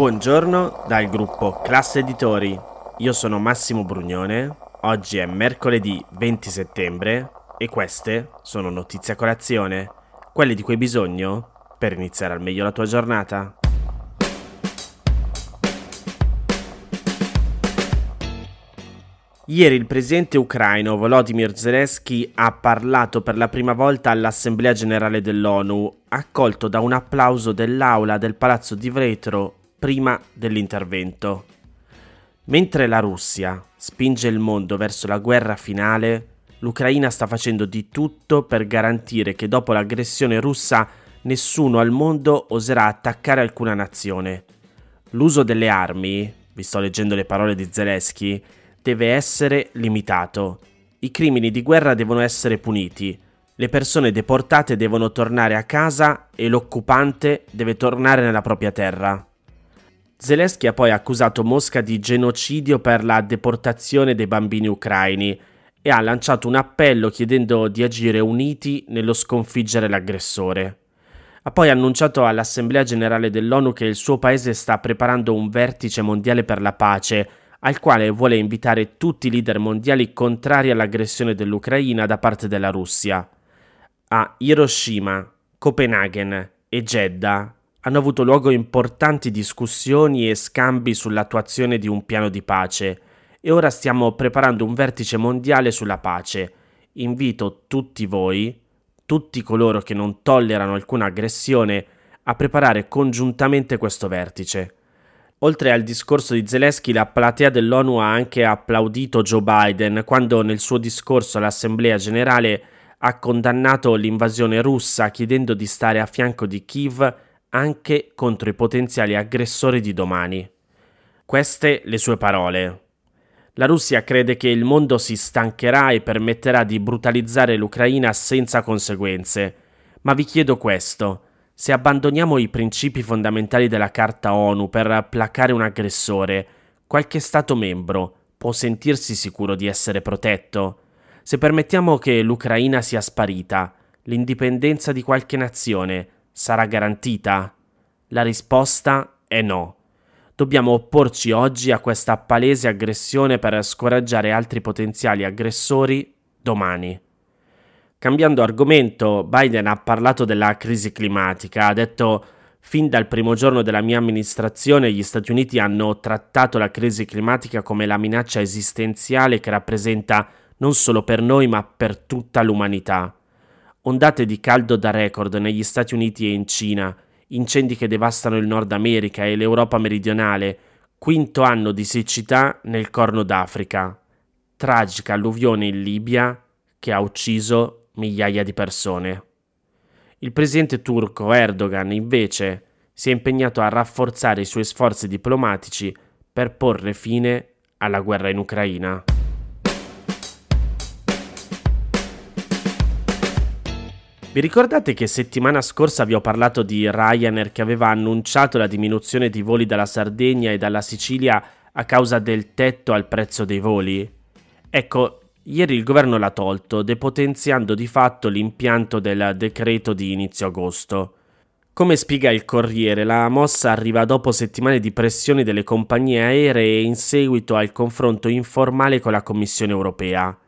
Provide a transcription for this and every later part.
Buongiorno dal gruppo Classe Editori. Io sono Massimo Brugnone. Oggi è mercoledì 20 settembre e queste sono notizie a colazione, quelle di cui hai bisogno per iniziare al meglio la tua giornata. Ieri il presidente ucraino Volodymyr Zelensky ha parlato per la prima volta all'Assemblea generale dell'ONU, accolto da un applauso dell'aula del Palazzo di Vretro prima dell'intervento. Mentre la Russia spinge il mondo verso la guerra finale, l'Ucraina sta facendo di tutto per garantire che dopo l'aggressione russa nessuno al mondo oserà attaccare alcuna nazione. L'uso delle armi, vi sto leggendo le parole di Zelensky, deve essere limitato. I crimini di guerra devono essere puniti. Le persone deportate devono tornare a casa e l'occupante deve tornare nella propria terra. Zelensky ha poi accusato Mosca di genocidio per la deportazione dei bambini ucraini e ha lanciato un appello chiedendo di agire uniti nello sconfiggere l'aggressore. Ha poi annunciato all'Assemblea generale dell'ONU che il suo paese sta preparando un vertice mondiale per la pace al quale vuole invitare tutti i leader mondiali contrari all'aggressione dell'Ucraina da parte della Russia. A Hiroshima, Copenaghen e Jeddah hanno avuto luogo importanti discussioni e scambi sull'attuazione di un piano di pace e ora stiamo preparando un vertice mondiale sulla pace. Invito tutti voi, tutti coloro che non tollerano alcuna aggressione, a preparare congiuntamente questo vertice. Oltre al discorso di Zelensky, la platea dell'ONU ha anche applaudito Joe Biden quando nel suo discorso all'Assemblea generale ha condannato l'invasione russa chiedendo di stare a fianco di Kiev anche contro i potenziali aggressori di domani. Queste le sue parole. La Russia crede che il mondo si stancherà e permetterà di brutalizzare l'Ucraina senza conseguenze, ma vi chiedo questo se abbandoniamo i principi fondamentali della Carta ONU per placare un aggressore, qualche Stato membro può sentirsi sicuro di essere protetto? Se permettiamo che l'Ucraina sia sparita, l'indipendenza di qualche nazione sarà garantita? La risposta è no. Dobbiamo opporci oggi a questa palese aggressione per scoraggiare altri potenziali aggressori domani. Cambiando argomento, Biden ha parlato della crisi climatica, ha detto Fin dal primo giorno della mia amministrazione gli Stati Uniti hanno trattato la crisi climatica come la minaccia esistenziale che rappresenta non solo per noi ma per tutta l'umanità. Ondate di caldo da record negli Stati Uniti e in Cina, incendi che devastano il Nord America e l'Europa meridionale, quinto anno di siccità nel Corno d'Africa, tragica alluvione in Libia che ha ucciso migliaia di persone. Il presidente turco Erdogan invece si è impegnato a rafforzare i suoi sforzi diplomatici per porre fine alla guerra in Ucraina. Vi ricordate che settimana scorsa vi ho parlato di Ryanair che aveva annunciato la diminuzione di voli dalla Sardegna e dalla Sicilia a causa del tetto al prezzo dei voli? Ecco, Ieri il governo l'ha tolto, depotenziando di fatto l'impianto del decreto di inizio agosto. Come spiega il Corriere, la mossa arriva dopo settimane di pressioni delle compagnie aeree e in seguito al confronto informale con la Commissione europea.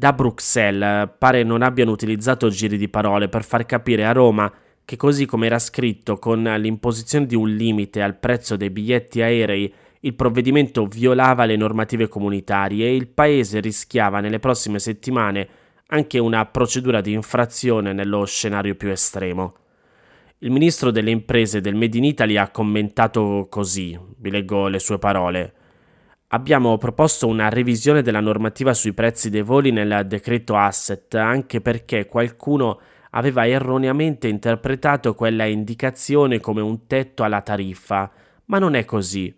Da Bruxelles pare non abbiano utilizzato giri di parole per far capire a Roma che così come era scritto con l'imposizione di un limite al prezzo dei biglietti aerei il provvedimento violava le normative comunitarie e il Paese rischiava nelle prossime settimane anche una procedura di infrazione nello scenario più estremo. Il ministro delle imprese del Made in Italy ha commentato così, vi leggo le sue parole. Abbiamo proposto una revisione della normativa sui prezzi dei voli nel decreto asset anche perché qualcuno aveva erroneamente interpretato quella indicazione come un tetto alla tariffa, ma non è così.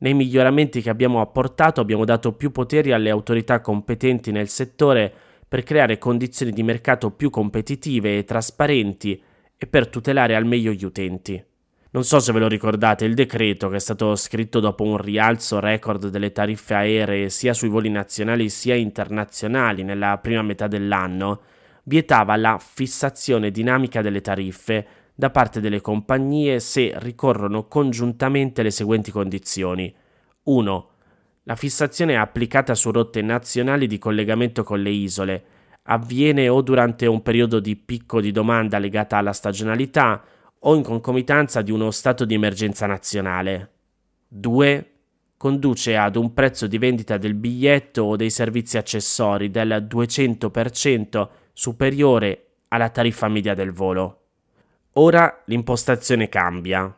Nei miglioramenti che abbiamo apportato abbiamo dato più poteri alle autorità competenti nel settore per creare condizioni di mercato più competitive e trasparenti e per tutelare al meglio gli utenti. Non so se ve lo ricordate, il decreto che è stato scritto dopo un rialzo record delle tariffe aeree sia sui voli nazionali sia internazionali nella prima metà dell'anno, vietava la fissazione dinamica delle tariffe da parte delle compagnie se ricorrono congiuntamente le seguenti condizioni. 1. La fissazione è applicata su rotte nazionali di collegamento con le isole. Avviene o durante un periodo di picco di domanda legata alla stagionalità o in concomitanza di uno stato di emergenza nazionale. 2. Conduce ad un prezzo di vendita del biglietto o dei servizi accessori del 200% superiore alla tariffa media del volo. Ora l'impostazione cambia.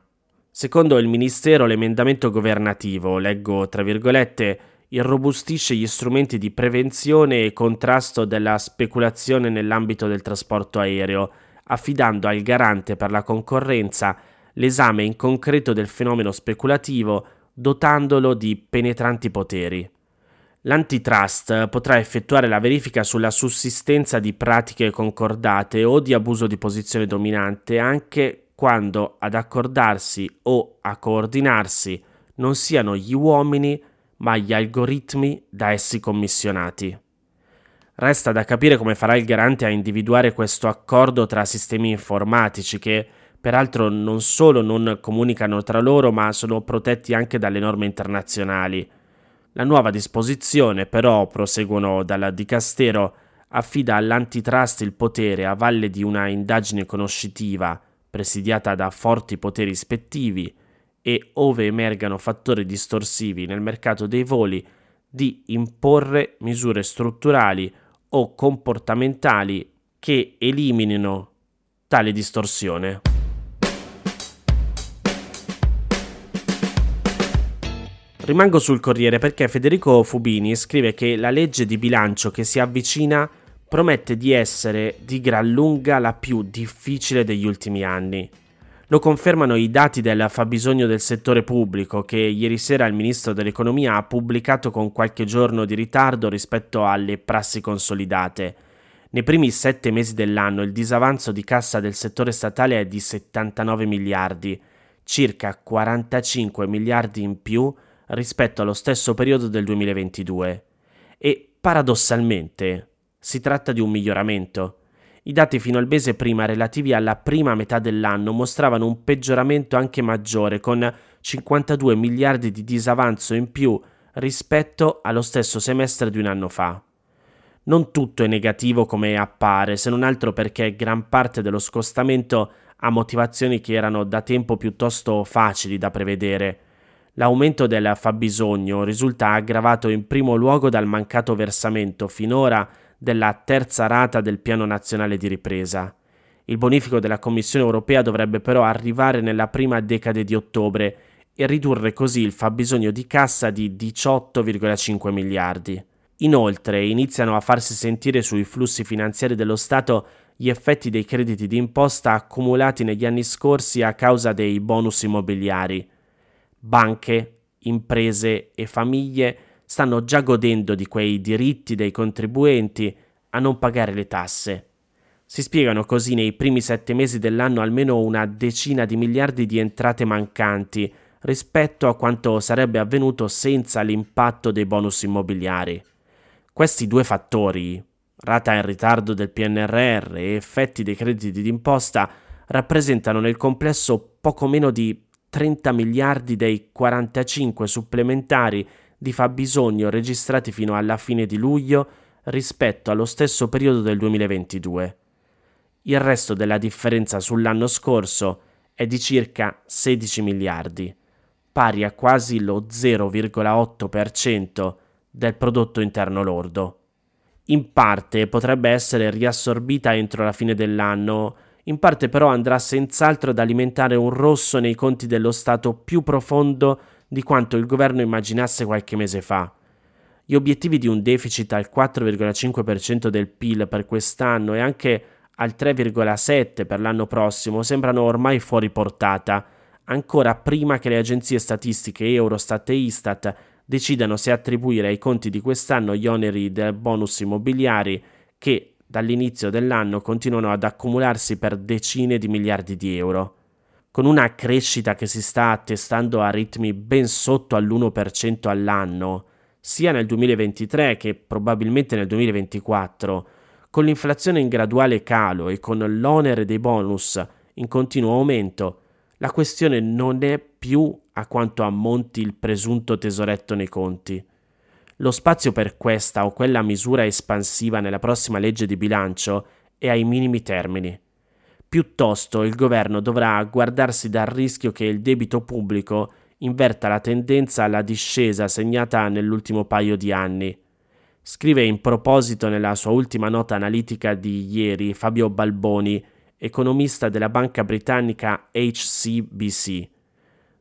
Secondo il Ministero l'emendamento governativo, leggo tra virgolette, irrobustisce gli strumenti di prevenzione e contrasto della speculazione nell'ambito del trasporto aereo, affidando al garante per la concorrenza l'esame in concreto del fenomeno speculativo, dotandolo di penetranti poteri. L'antitrust potrà effettuare la verifica sulla sussistenza di pratiche concordate o di abuso di posizione dominante anche quando ad accordarsi o a coordinarsi non siano gli uomini ma gli algoritmi da essi commissionati. Resta da capire come farà il garante a individuare questo accordo tra sistemi informatici che peraltro non solo non comunicano tra loro ma sono protetti anche dalle norme internazionali. La nuova disposizione, però, proseguono dal Dicastero, affida all'antitrust il potere, a valle di una indagine conoscitiva presidiata da forti poteri ispettivi e, ove emergano fattori distorsivi nel mercato dei voli, di imporre misure strutturali o comportamentali che eliminino tale distorsione. Rimango sul Corriere perché Federico Fubini scrive che la legge di bilancio che si avvicina promette di essere di gran lunga la più difficile degli ultimi anni. Lo confermano i dati del fabbisogno del settore pubblico che ieri sera il ministro dell'economia ha pubblicato con qualche giorno di ritardo rispetto alle prassi consolidate. Nei primi sette mesi dell'anno il disavanzo di cassa del settore statale è di 79 miliardi, circa 45 miliardi in più rispetto allo stesso periodo del 2022 e paradossalmente si tratta di un miglioramento. I dati fino al mese prima relativi alla prima metà dell'anno mostravano un peggioramento anche maggiore con 52 miliardi di disavanzo in più rispetto allo stesso semestre di un anno fa. Non tutto è negativo come appare, se non altro perché gran parte dello scostamento ha motivazioni che erano da tempo piuttosto facili da prevedere L'aumento del fabbisogno risulta aggravato in primo luogo dal mancato versamento finora della terza rata del Piano Nazionale di Ripresa. Il bonifico della Commissione europea dovrebbe però arrivare nella prima decade di ottobre e ridurre così il fabbisogno di cassa di 18,5 miliardi. Inoltre iniziano a farsi sentire sui flussi finanziari dello Stato gli effetti dei crediti d'imposta accumulati negli anni scorsi a causa dei bonus immobiliari banche, imprese e famiglie stanno già godendo di quei diritti dei contribuenti a non pagare le tasse. Si spiegano così nei primi sette mesi dell'anno almeno una decina di miliardi di entrate mancanti rispetto a quanto sarebbe avvenuto senza l'impatto dei bonus immobiliari. Questi due fattori, rata in ritardo del PNRR e effetti dei crediti d'imposta, rappresentano nel complesso poco meno di 30 miliardi dei 45 supplementari di fabbisogno registrati fino alla fine di luglio rispetto allo stesso periodo del 2022. Il resto della differenza sull'anno scorso è di circa 16 miliardi, pari a quasi lo 0,8% del prodotto interno lordo. In parte potrebbe essere riassorbita entro la fine dell'anno in parte però andrà senz'altro ad alimentare un rosso nei conti dello Stato più profondo di quanto il governo immaginasse qualche mese fa. Gli obiettivi di un deficit al 4,5% del PIL per quest'anno e anche al 3,7 per l'anno prossimo sembrano ormai fuori portata, ancora prima che le agenzie statistiche Eurostat e Istat decidano se attribuire ai conti di quest'anno gli oneri del bonus immobiliari che dall'inizio dell'anno continuano ad accumularsi per decine di miliardi di euro. Con una crescita che si sta attestando a ritmi ben sotto all'1% all'anno, sia nel 2023 che probabilmente nel 2024, con l'inflazione in graduale calo e con l'onere dei bonus in continuo aumento, la questione non è più a quanto ammonti il presunto tesoretto nei conti. Lo spazio per questa o quella misura espansiva nella prossima legge di bilancio è ai minimi termini. Piuttosto il governo dovrà guardarsi dal rischio che il debito pubblico inverta la tendenza alla discesa segnata nell'ultimo paio di anni. Scrive in proposito nella sua ultima nota analitica di ieri Fabio Balboni, economista della banca britannica HCBC.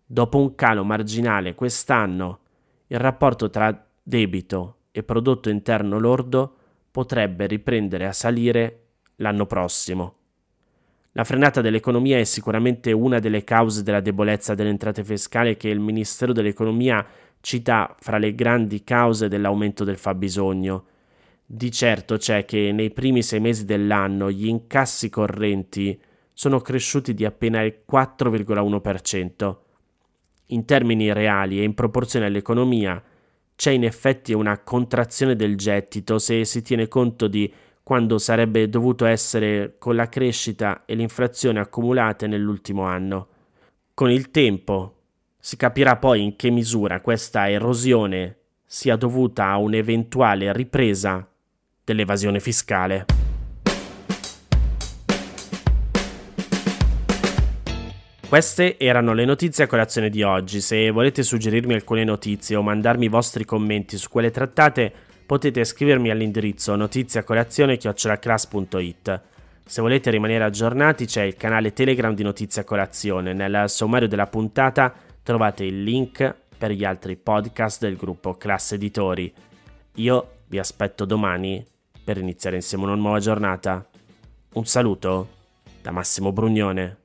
Dopo un calo marginale quest'anno, il rapporto tra debito e prodotto interno lordo potrebbe riprendere a salire l'anno prossimo. La frenata dell'economia è sicuramente una delle cause della debolezza delle entrate fiscali che il Ministero dell'Economia cita fra le grandi cause dell'aumento del fabbisogno. Di certo c'è che nei primi sei mesi dell'anno gli incassi correnti sono cresciuti di appena il 4,1%, in termini reali e in proporzione all'economia, c'è in effetti una contrazione del gettito se si tiene conto di quando sarebbe dovuto essere con la crescita e l'inflazione accumulate nell'ultimo anno. Con il tempo si capirà poi in che misura questa erosione sia dovuta a un'eventuale ripresa dell'evasione fiscale. Queste erano le notizie a colazione di oggi. Se volete suggerirmi alcune notizie o mandarmi i vostri commenti su quelle trattate, potete scrivermi all'indirizzo notiziacolazione.it. Se volete rimanere aggiornati c'è il canale Telegram di Notizia Colazione. Nel sommario della puntata trovate il link per gli altri podcast del gruppo Classe Editori. Io vi aspetto domani per iniziare insieme una nuova giornata. Un saluto da Massimo Brugnone.